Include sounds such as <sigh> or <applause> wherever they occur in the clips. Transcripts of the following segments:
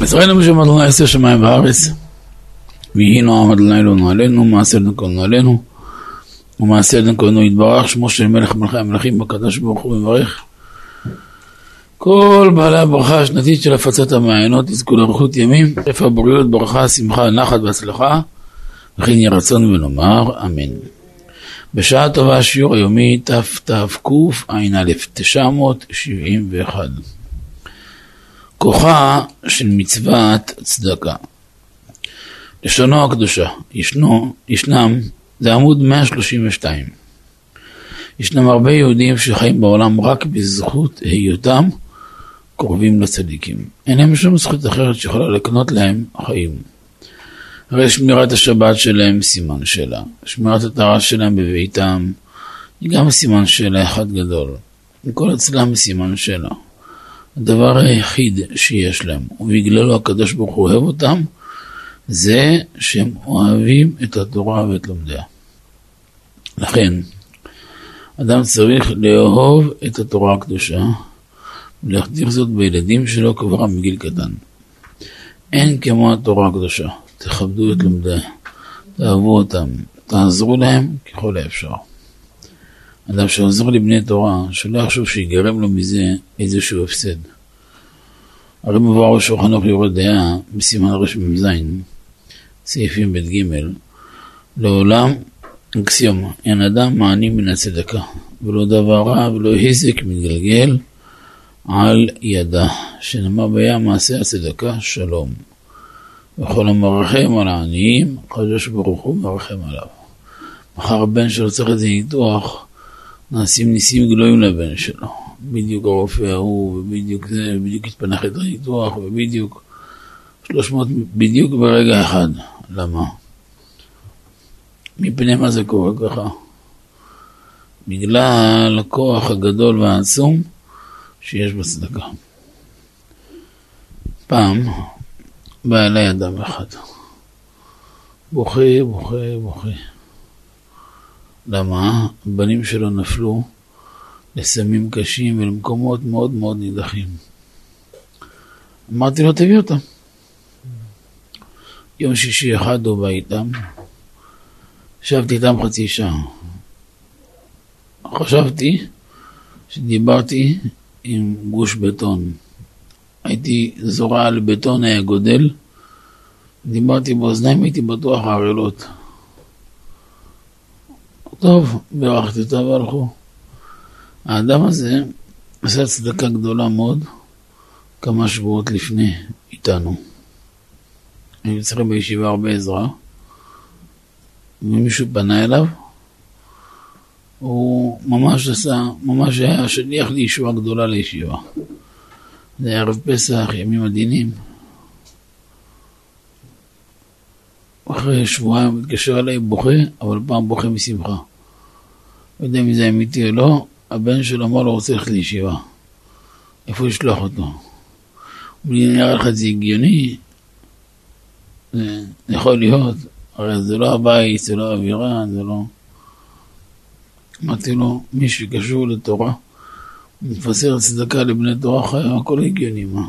מצרים בשם אדוני עשר שמיים וארץ ויהי נועם אדוני אלוהינו עלינו מעשה דנקונו עלינו ומעשה דנקונו יתברך שמו של מלך מלכי המלכים בקדוש ברוך הוא מברך. כל בעלי הברכה השנתית של הפצת המעיינות יזכו לאריכות ימים, שפע בריאות, ברכה, שמחה, נחת והצלחה, וכן יהי רצון ונאמר אמן. בשעה טובה השיעור היומי תתקע"א 971 כוחה של מצוות צדקה לשונו הקדושה ישנו, ישנם, זה עמוד 132 ישנם הרבה יהודים שחיים בעולם רק בזכות היותם קרובים לצדיקים. אין להם שום זכות אחרת שיכולה לקנות להם חיים. הרי שמירת השבת שלהם סימן שאלה. שמירת הטהרה שלהם בביתם היא גם סימן שאלה אחד גדול. כל אצלם סימן שאלה. הדבר היחיד שיש להם, ובגללו הקדוש ברוך הוא אוהב אותם, זה שהם אוהבים את התורה ואת לומדיה. לכן, אדם צריך לאהוב את התורה הקדושה ולהחדיר זאת בילדים שלו כבר מגיל קטן. אין כמו התורה הקדושה, תכבדו את לומדיה, תאהבו אותם, תעזרו להם ככל האפשר. אדם שעוזר לבני תורה, שלא יחשוב שיגרם לו מזה איזשהו הפסד. הרי מבואר ראש חנוך יורד דעה בסימן רמ"ז, סעיפים ב' ג', לעולם אקסיומה, אין אדם מעני מן הצדקה, ולא דבר רע ולא היזק מתגלגל על ידה, שנאמר בים מעשה הצדקה שלום. וכל המרחם על העניים, הקדוש ברוך הוא מרחם עליו. מחר הבן שלו צריך איזה ניתוח, נעשים ניסים גלויים לבן שלו. בדיוק הרופא ההוא, ובדיוק זה, ובדיוק התפנח את הניתוח, ובדיוק 300, בדיוק ברגע אחד. למה? מפני מה זה קורה ככה? בגלל הכוח הגדול והעצום שיש בצדקה. פעם בא אליי אדם אחד, בוכה, בוכה, בוכה. למה? הבנים שלו נפלו לסמים קשים ולמקומות מאוד מאוד נידחים. אמרתי לו, תביא אותם. יום שישי אחד הוא בא איתם, ישבתי איתם חצי שעה. חשבתי שדיברתי עם גוש בטון. הייתי זורה על בטון, היה גודל, דיברתי באוזניים, הייתי בטוח ערלות. טוב, בירכתי אותה והלכו. האדם הזה עשה צדקה גדולה מאוד כמה שבועות לפני איתנו. היינו צריכים בישיבה הרבה עזרה, ומישהו פנה אליו, הוא ממש עשה, ממש היה שליח לישועה גדולה לישיבה. זה היה ערב פסח, ימים עדינים. אחרי שבועיים הוא מתקשר אליי בוכה, אבל פעם בוכה משמחה. לא יודע אם זה אמיתי או לא, הבן שלו אמר לו, רוצה ללכת לישיבה. איפה לשלוח אותו? הוא נראה לך את זה הגיוני? זה יכול להיות, הרי זה לא הבית, זה לא האווירה, זה לא... אמרתי לו, מי שקשור לתורה, מפסר צדקה לבני תורה חיה, הכל הגיוני, מה?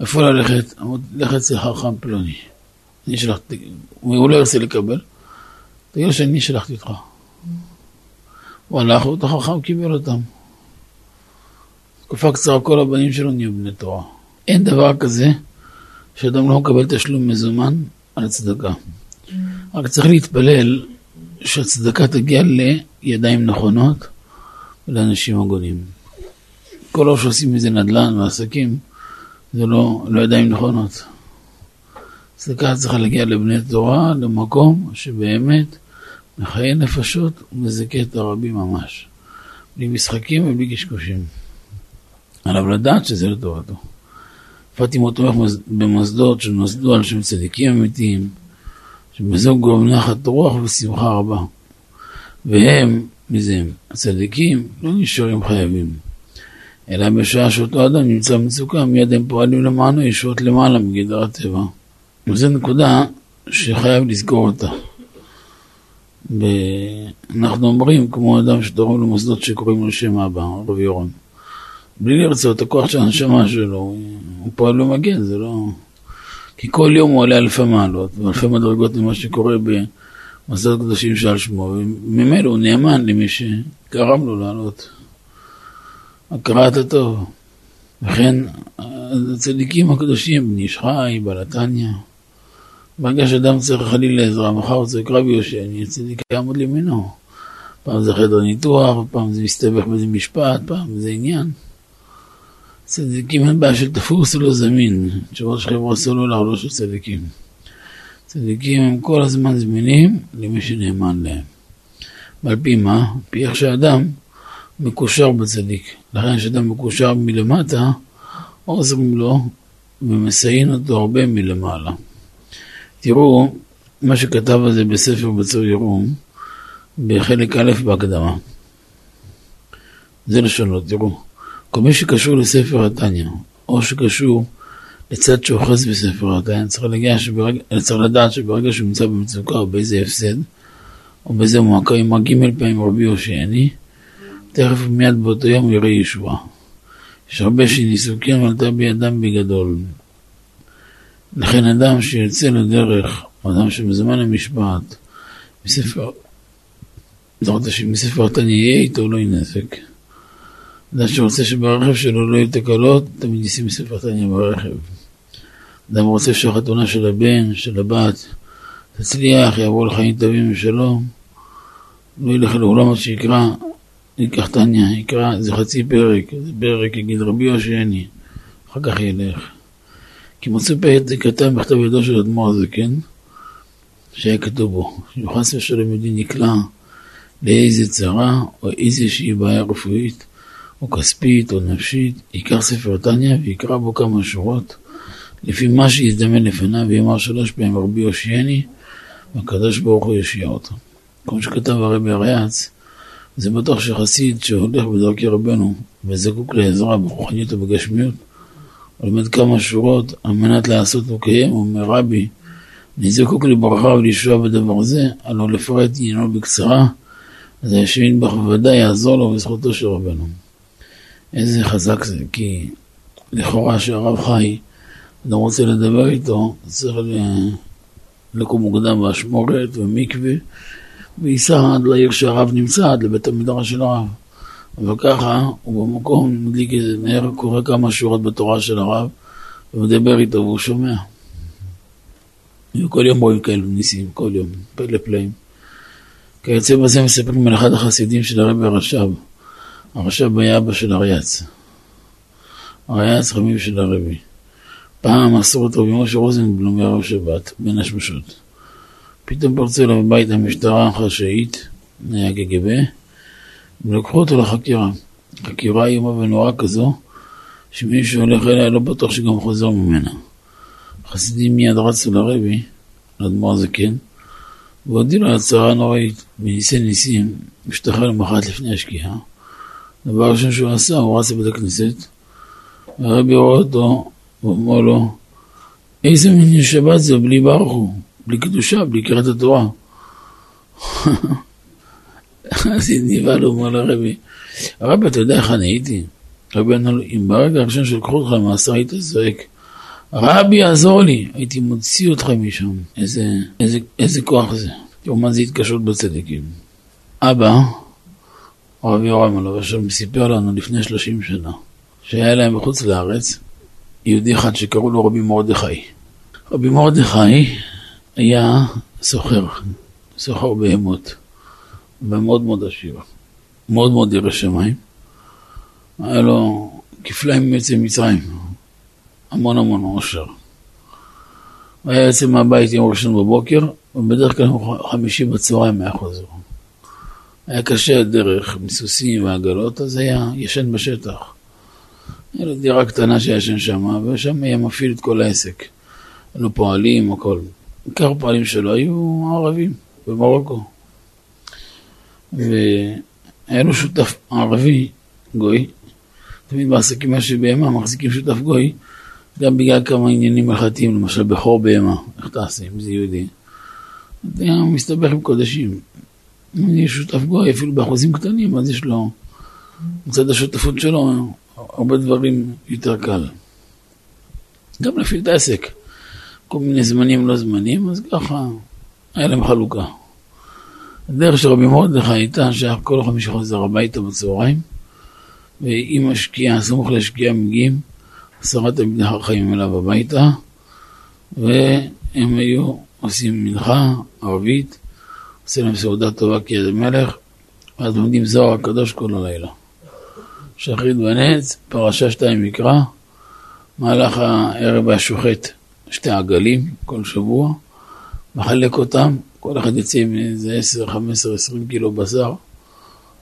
איפה ללכת? אמרתי, לך אצל חכם פלוני. אני שלחתי, הוא לא ירצה לקבל, תגיד לו שאני שלחתי אותך. הוא הלך, אותו חכם קיבל אותם. תקופה קצרה כל הבנים שלו נהיו בני תורה. אין דבר כזה שאדם לא מקבל תשלום מזומן על הצדקה. רק צריך להתפלל שהצדקה תגיע לידיים נכונות ולאנשים הגונים. כל עוד שעושים מזה נדל"ן ועסקים, זה לא, לא ידיים נכונות. צדקה צריכה להגיע לבני תורה, למקום שבאמת מחיי נפשות ומזכה את הרבים ממש. בלי משחקים ובלי קשקושים. עליו לדעת שזה לטובתו. פטימו תומך במוסדות שנוסדו על שם צדיקים אמיתיים, שבזוג גורם נחת רוח ושמחה רבה. והם, מי זה הם? הצדיקים לא נשארים חייבים, אלא בשעה שאותו אדם נמצא במצוקה, מיד הם פועלים למענו ישועות למעלה מגדר הטבע. וזו נקודה שחייב לזכור אותה. ואנחנו אומרים, כמו אדם שתורם למוסדות שקוראים לו שם אבא, רבי יורם. בלי לרצות, הכוח של הנשמה שלו, הוא פועל במגן, זה לא... כי כל יום הוא עולה אלפי מעלות, ואלפי מדרגות ממה שקורה במסעות קדושים שעל שמו, וממילא הוא נאמן למי שגרם לו לעלות. הכרת הטוב. וכן הצדיקים הקדושים, בני איש חי, בעל התניא. ברגע שאדם צריך חלילה עזרה, מחר רבי יושב, אני הצדיק יעמוד לימינו. פעם זה חדר ניתוח, פעם זה מסתבך באיזה משפט, פעם זה עניין. צדיקים אין בעיה של תפוס או לא זמין, תשובות של חברות סלולר לא של צדיקים. צדיקים הם כל הזמן זמינים למי שנאמן להם. ועל פי מה? פי איך שאדם מקושר בצדיק. לכן כשאדם מקושר מלמטה, עוזרים לו ומסייעים אותו הרבה מלמעלה. תראו מה שכתב על זה בספר בצור ירום, בחלק א' בהקדמה. זה לשונות, תראו. כל מי שקשור לספר התניא, או שקשור לצד שאוחז בספר התניא, צריך, שברג... צריך לדעת שברגע שהוא נמצא במצוקה או באיזה הפסד, או באיזה מועקה עם הגימל פעמים רבי יושעני, תכף מיד באותו יום יראה ישועה. יש הרבה שניסו כן ועלתה בידם בגדול. לכן אדם שיוצא לדרך, או אדם שבזמן המשפט, מספר, מספר התניא יהיה איתו לא ינזק. אדם שרוצה שברכב שלו לא יהיו תקלות, תמיד יישם מספר תניא ברכב. אדם רוצה שהחתונה של הבן, של הבת, תצליח, יעבור לחיים טובים ושלום, לא ילך לעולם עד שיקרא, ייקח תניא, יקרא, זה חצי פרק, זה פרק, יגיד רבי יושעני, אחר כך ילך. כי פרק זה קטן בכתב ידו של אדמו"ר הזקן, שהיה כתוב בו, שחס ושלום יהודי נקלע לאיזה צרה או איזושהי בעיה רפואית, או כספית או נפשית, ייקח ספר תניא ויקרא בו כמה שורות, לפי מה שיזדמן לפניו, ויאמר שלוש פעמים רבי יושיעני, והקדוש ברוך הוא יושיע אותו. כמו שכתב הרבי הריאץ, זה בטוח שחסיד שהולך בדרכי רבנו וזקוק לעזרה ברוחניות ובגשמיות, לומד כמה שורות על מנת לעשות וקיים, אומר רבי, אני זקוק לברכה ולישועה בדבר זה, הלא לפרט עניינו בקצרה, אז השם ידבח בוודאי יעזור לו בזכותו של רבנו. איזה חזק זה, כי לכאורה שהרב חי, אדם רוצה לדבר איתו, צריך לקום מוקדם באשמורת ומקווה, וייסע עד לעיר שהרב נמצא, עד לבית המדרש של הרב. אבל ככה, הוא במקום מדליק איזה נר, קורא כמה שורות בתורה של הרב, ומדבר איתו והוא שומע. וכל יום רואים כאלו ניסים, כל יום, פלא פלאים. כיוצא בזה מספרים על אחד החסידים של הרבי הרש"ב. הרש"ב היה אבא של אריאץ. אריאץ חמיב של הרבי. פעם מסרו אותו במשה רוזנבלום בערב שבת, בין השמשות. פתאום פרצו אליו בבית המשטרה החשאית, היה קג"ב, ולקחו אותו לחקירה. חקירה איומה ונוראה כזו, שמי שהולך אליה לא בטוח שגם חוזר ממנה. החסידים מיד רצו לרבי, לאדמו"ר הזקן, והודיעו לו הצהרה נוראית, בניסי ניסים, השתחרר למחרת לפני השקיעה. דבר ראשון שהוא עשה, הוא רץ לבית הכנסת, והרבי רואה אותו, ואומר לו, איזה מין שבת זה בלי ברוך הוא, בלי קדושה, בלי קריאת התורה. <laughs> <laughs> אז נבהל, הוא אומר לרבי, הרבי, אתה יודע איך אני הייתי? רבי אמר לו, אם ברגע הראשון שלקחו אותך למאסר היית זועק, רבי יעזור לי, הייתי מוציא אותך משם. איזה, איזה, איזה כוח זה. תראו מה זה התקשרות בצדיקים. אבא, הרב יורם עליו השם סיפר לנו לפני שלושים שנה, שהיה להם בחוץ לארץ יהודי אחד שקראו לו רבי מרדכי. רבי מרדכי היה סוחר, סוחר בהמות, ומאוד מאוד עשיר, מאוד מאוד ירא שמיים. היה לו כפליים מיוצאי מצרים, המון המון עושר. הוא היה יוצא מהבית יום ראשון בבוקר, ובדרך כלל חמישי בצהריים היה חוזר. היה קשה הדרך, מסוסים ועגלות, אז היה ישן בשטח. היה לו דירה קטנה שישן שם, ושם היה מפעיל את כל העסק. היו פועלים, הכל. עיקר הפועלים שלו היו ערבים במרוקו. והיה לו שותף ערבי, גוי, תמיד בעסקים מה שבהמה מחזיקים שותף גוי, גם בגלל כמה עניינים הלכתיים, למשל בכור בהמה, איך תעשה אם זה יהודי? אתה מסתבך עם קודשים. אם יש שותף גוי, אפילו באחוזים קטנים, אז יש לו, מצד השותפות שלו, הרבה דברים יותר קל. גם להפעיל את העסק. כל מיני זמנים לא זמנים, אז ככה היה להם חלוקה. הדרך של רבי מרדכי הייתה שכל חמישה חוזר הביתה בצהריים, ועם השקיעה, סמוך לשקיעה מגיעים עשרת תלמידי חיים אליו הביתה, והם היו עושים מנחה ערבית, עושים להם סעודה טובה כיד המלך, ואז לומדים זוהר הקדוש כל הלילה. שחרית בנץ, פרשה שתיים מקרא, מהלך הערב היה שוחט שתי עגלים כל שבוע, מחלק אותם, כל אחד יוצא עם איזה 10, 15, 20 קילו בשר,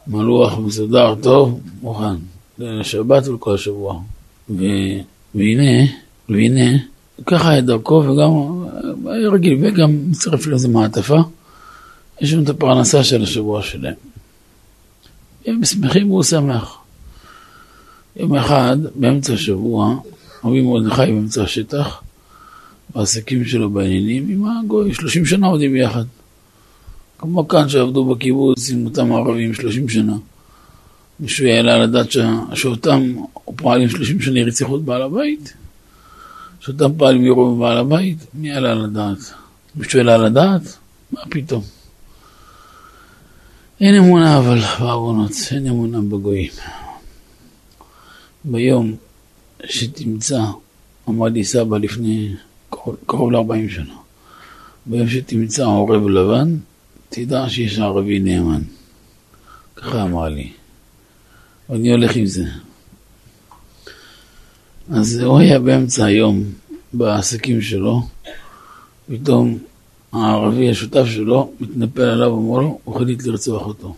מלוח מסודר, טוב, מוכן, לשבת ולכל השבוע. ו... והנה, והנה, ככה היה דרכו, וגם היה רגיל, וגם מצטרף לזה מעטפה. יש לנו את הפרנסה של השבוע שלהם. הם שמחים והוא שמח. יום אחד, באמצע השבוע, רבי מרדכי באמצע השטח, בעסקים שלו בעניינים, עם הגוי, 30 שנה עובדים ביחד. כמו כאן שעבדו בקיבוץ עם אותם ערבים 30 שנה. מישהו יעלה על הדעת שאותם פועלים 30 שנה ירצחו את בעל הבית? שאותם פועלים יראו בבעל הבית? מי יעלה על הדעת? מישהו יעלה על הדעת? מה פתאום? אין אמונה אבל בעוונות, אין אמונה בגויים. ביום שתמצא, אמר לי סבא לפני קרוב ל-40 שנה, ביום שתמצא עורב לבן, תדע שיש ערבי נאמן. ככה אמר לי. ואני הולך עם זה. אז הוא היה באמצע היום בעסקים שלו, פתאום הערבי השותף שלו מתנפל עליו ואומר לו, הוא החליט לרצוח אותו.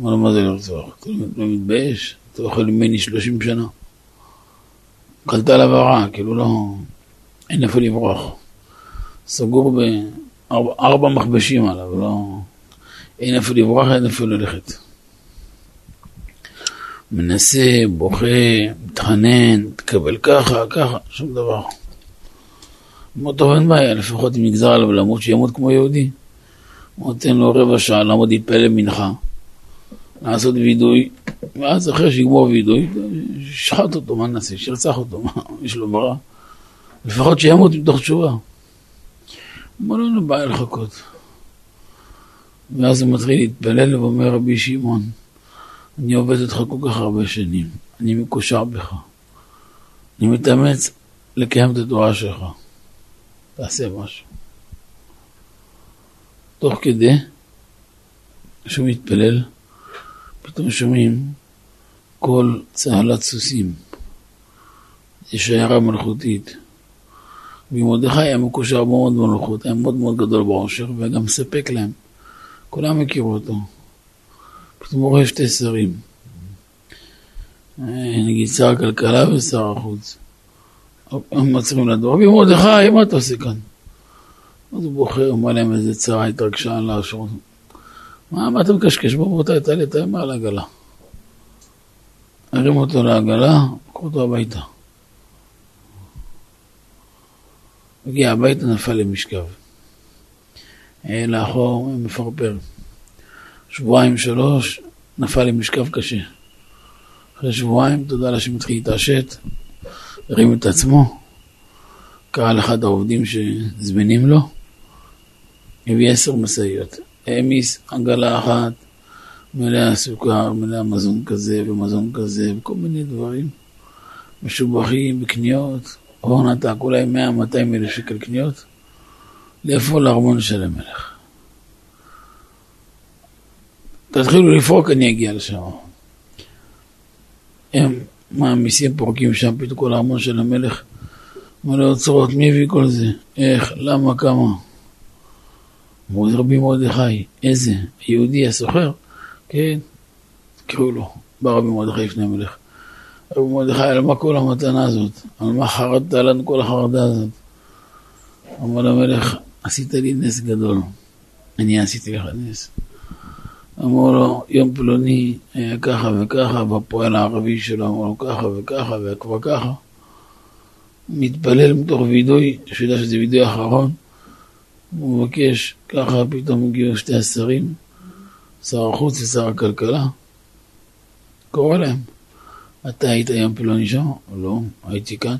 אמר לו, מה זה לרצוח? אתה לא מתבייש? אתה אוכל ממני שלושים שנה. קלטה עליו הרע, כאילו לא... אין איפה לברוח. סגור בארבע מכבשים עליו, לא... אין איפה לברוח, אין איפה ללכת. מנסה, בוכה, מתחנן, תקבל ככה, ככה, שום דבר. אמר טוב, אין בעיה, לפחות אם נגזר עליו למות, שימות כמו יהודי. הוא נותן לו רבע שעה לעמוד להתפלל מנחה, לעשות וידוי, ואז אחרי שיגמור וידוי, שחט אותו, מה נעשה? שירצח אותו, מה, יש לו ברע? לפחות שימות מתוך תשובה. אמר לו, אין בעיה לחכות. ואז הוא מתחיל להתפלל ואומר רבי שמעון, אני עובד אותך כל כך הרבה שנים, אני מקושר בך. אני מתאמץ לקיים את התורה שלך. תעשה משהו. תוך כדי שהוא מתפלל, פתאום שומעים קול צהלת סוסים. יש שיירה מלכותית. ומרדכי היה מקושר מאוד במלכות, היה מאוד מאוד גדול בעושר, וגם מספק להם. כולם הכירו אותו. פתאום הוא רואה שתי שרים. אה, נגיד שר הכלכלה ושר החוץ. הם מצרים לדור, רבי מרדכי, מה אתה עושה כאן? אז הוא בוחר, אומר להם איזה צרה התרגשה על השור. מה, מה אתה מקשקש? בוא בוא תעלה, תעלה מעל העגלה. הרים אותו לעגלה, קחו אותו הביתה. הגיע הביתה, נפל למשכב. לאחור, מפרפר. שבועיים, שלוש, נפל למשכב קשה. אחרי שבועיים, תודה לה שמתחיל להתעשת, הרים את עצמו, קרא לאחד העובדים שזמינים לו, הביא עשר משאיות, העמיס עגלה אחת, מלאה סוכר, מלאה מזון כזה ומזון כזה, וכל מיני דברים משובחים בקניות, אור נתק אולי 100-200 אלף שקל קניות, לאיפה לארמון של המלך. תתחילו לפרוק, אני אגיע לשם. הם מעמיסים, פורקים שם פתאום כל הארמון של המלך. מלא אוצרות, מי הביא כל זה? איך? למה? כמה? אמרו, זה רבי מרדכי. איזה? היהודי הסוחר? כן. קראו לו. בא רבי מרדכי לפני המלך. מרדכי, על מה כל המתנה הזאת? על מה חרדת לנו כל החרדה הזאת? אמר למלך, עשית לי נס גדול. אני עשיתי לך נס. אמרו לו, יום פלוני היה ככה וככה, והפועל הערבי שלו אמר לו ככה וככה וכבר ככה. מתפלל מתוך וידוי, שיודע שזה וידוי אחרון. הוא מבקש, ככה פתאום הגיעו שתי השרים, שר החוץ ושר הכלכלה. קורא להם, אתה היית יום פלוני שם? לא, הייתי כאן.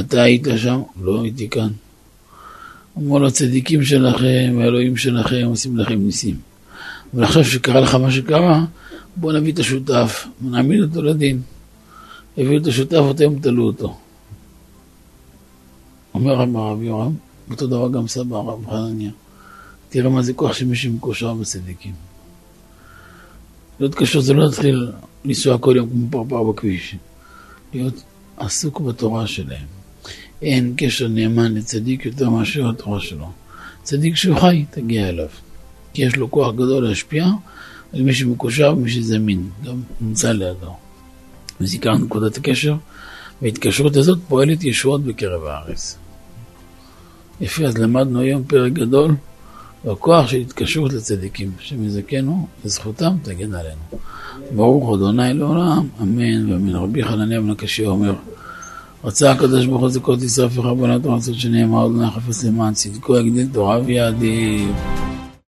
אתה היית שם? לא הייתי כאן. אמרו לו, הצדיקים שלכם, האלוהים שלכם, עושים לכם ניסים. אבל עכשיו שקרה לך מה שקרה, בוא נביא את השותף, נעמיד אותו לדין. הביאו את השותף, אתם תלו אותו. אומר רב יורם, אותו דבר גם סבא הרב חנניה. תראה מה זה כוח של מי שמקושר בצדיקים. להיות קשור זה לא להתחיל לנסוע כל יום כמו פרפר בכביש. להיות עסוק בתורה שלהם. אין קשר נאמן לצדיק יותר מאשר התורה שלו. צדיק שהוא חי, תגיע אליו. כי יש לו כוח גדול להשפיע על מי שמקושר ומי שזמין, גם נמצא לידו. וזיכר נקודת הקשר, וההתקשרות הזאת פועלת ישועות בקרב הארץ. יפה, אז למדנו היום פרק גדול, והכוח של התקשרות לצדיקים, שמזכנו, לזכותם תגן עלינו. ברוך אדוני לעולם, אמן ואמן. רבי חנניה בן הקשיא אומר, רצה הקדוש ברוך הוא זכות ישראל וחרבונת רצות שנאמר, אדוני חפץ למען צדקו יגדיל תורה ויעדיף.